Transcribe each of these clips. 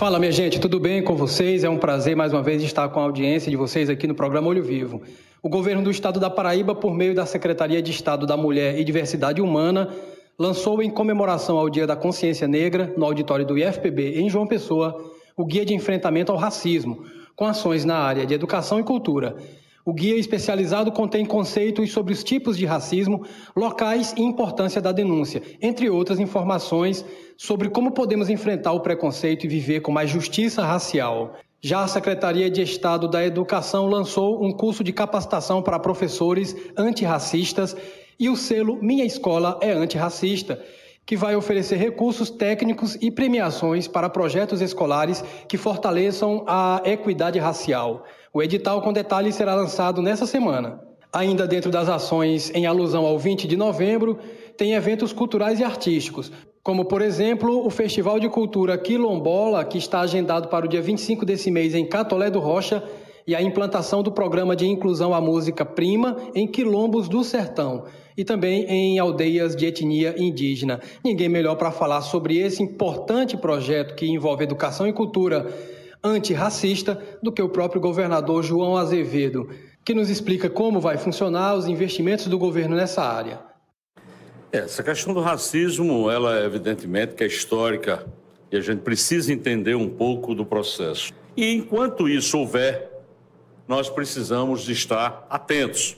Fala, minha gente, tudo bem com vocês? É um prazer mais uma vez estar com a audiência de vocês aqui no programa Olho Vivo. O governo do estado da Paraíba, por meio da Secretaria de Estado da Mulher e Diversidade Humana, lançou em comemoração ao Dia da Consciência Negra, no auditório do IFPB em João Pessoa, o Guia de Enfrentamento ao Racismo, com ações na área de educação e cultura. O guia especializado contém conceitos sobre os tipos de racismo, locais e importância da denúncia, entre outras informações sobre como podemos enfrentar o preconceito e viver com mais justiça racial. Já a Secretaria de Estado da Educação lançou um curso de capacitação para professores antirracistas e o selo Minha Escola é Antirracista, que vai oferecer recursos técnicos e premiações para projetos escolares que fortaleçam a equidade racial. O edital com detalhes será lançado nessa semana. Ainda dentro das ações em alusão ao 20 de novembro, tem eventos culturais e artísticos, como, por exemplo, o Festival de Cultura Quilombola, que está agendado para o dia 25 desse mês em Catolé do Rocha, e a implantação do programa de inclusão à música Prima em quilombos do sertão e também em aldeias de etnia indígena. Ninguém melhor para falar sobre esse importante projeto que envolve educação e cultura antirracista do que o próprio governador João Azevedo, que nos explica como vai funcionar os investimentos do governo nessa área. Essa questão do racismo, ela evidentemente que é histórica e a gente precisa entender um pouco do processo. E enquanto isso houver, nós precisamos estar atentos.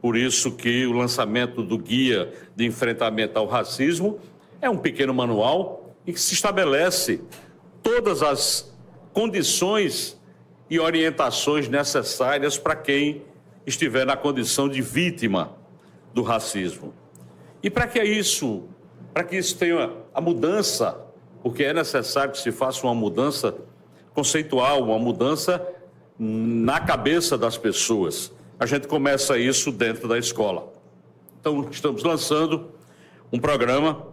Por isso que o lançamento do Guia de Enfrentamento ao Racismo é um pequeno manual em que se estabelece todas as condições e orientações necessárias para quem estiver na condição de vítima do racismo. E para que isso, para que isso tenha a mudança, porque é necessário que se faça uma mudança conceitual, uma mudança na cabeça das pessoas. A gente começa isso dentro da escola. Então, estamos lançando um programa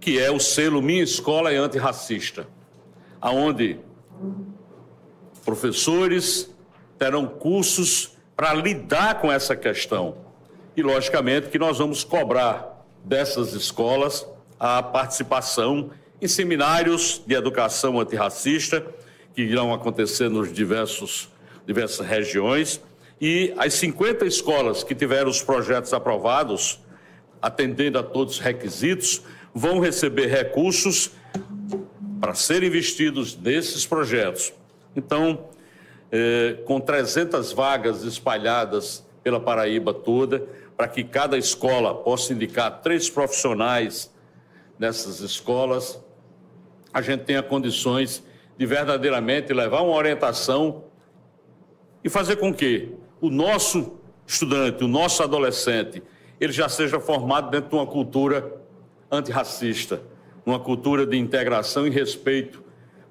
que é o selo Minha Escola é Antirracista, aonde professores terão cursos para lidar com essa questão. E, logicamente, que nós vamos cobrar dessas escolas a participação em seminários de educação antirracista que irão acontecer nos diversos diversas regiões e as 50 escolas que tiveram os projetos aprovados, atendendo a todos os requisitos, vão receber recursos para serem investidos nesses projetos. Então, eh, com 300 vagas espalhadas pela Paraíba toda, para que cada escola possa indicar três profissionais nessas escolas, a gente tenha condições de verdadeiramente levar uma orientação e fazer com que o nosso estudante, o nosso adolescente, ele já seja formado dentro de uma cultura antirracista, uma cultura de integração e respeito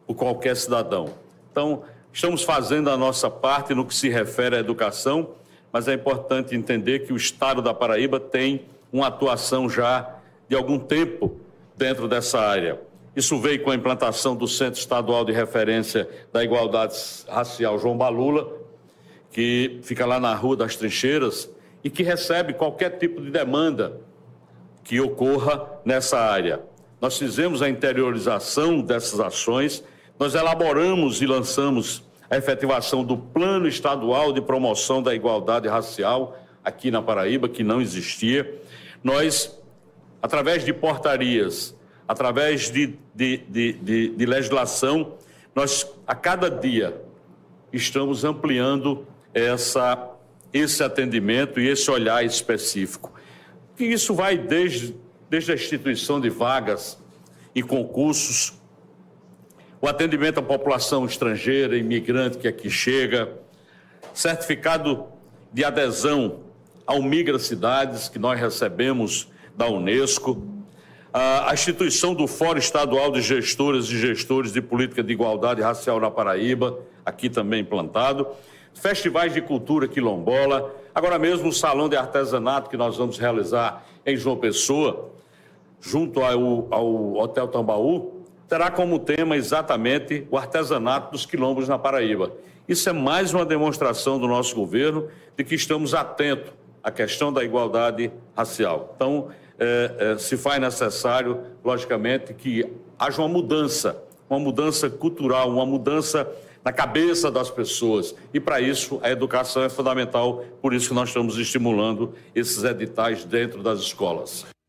por qualquer cidadão. Então, estamos fazendo a nossa parte no que se refere à educação, mas é importante entender que o Estado da Paraíba tem uma atuação já de algum tempo dentro dessa área. Isso veio com a implantação do Centro Estadual de Referência da Igualdade Racial João Balula, que fica lá na Rua das Trincheiras e que recebe qualquer tipo de demanda que ocorra nessa área. Nós fizemos a interiorização dessas ações, nós elaboramos e lançamos a efetivação do Plano Estadual de Promoção da Igualdade Racial aqui na Paraíba, que não existia. Nós, através de portarias, através de, de, de, de, de legislação, nós a cada dia estamos ampliando essa, esse atendimento e esse olhar específico. E isso vai desde, desde a instituição de vagas e concursos, o atendimento à população estrangeira, imigrante que aqui chega, certificado de adesão ao Migra Cidades, que nós recebemos da Unesco, a instituição do Fórum Estadual de Gestoras e Gestores de Política de Igualdade Racial na Paraíba, aqui também implantado, festivais de cultura quilombola, agora mesmo o Salão de Artesanato que nós vamos realizar em João Pessoa, junto ao, ao Hotel Tambaú, terá como tema exatamente o artesanato dos quilombos na Paraíba. Isso é mais uma demonstração do nosso governo de que estamos atentos à questão da igualdade racial. Então, é, é, se faz necessário, logicamente, que haja uma mudança uma mudança cultural, uma mudança na cabeça das pessoas. E para isso a educação é fundamental, por isso que nós estamos estimulando esses editais dentro das escolas.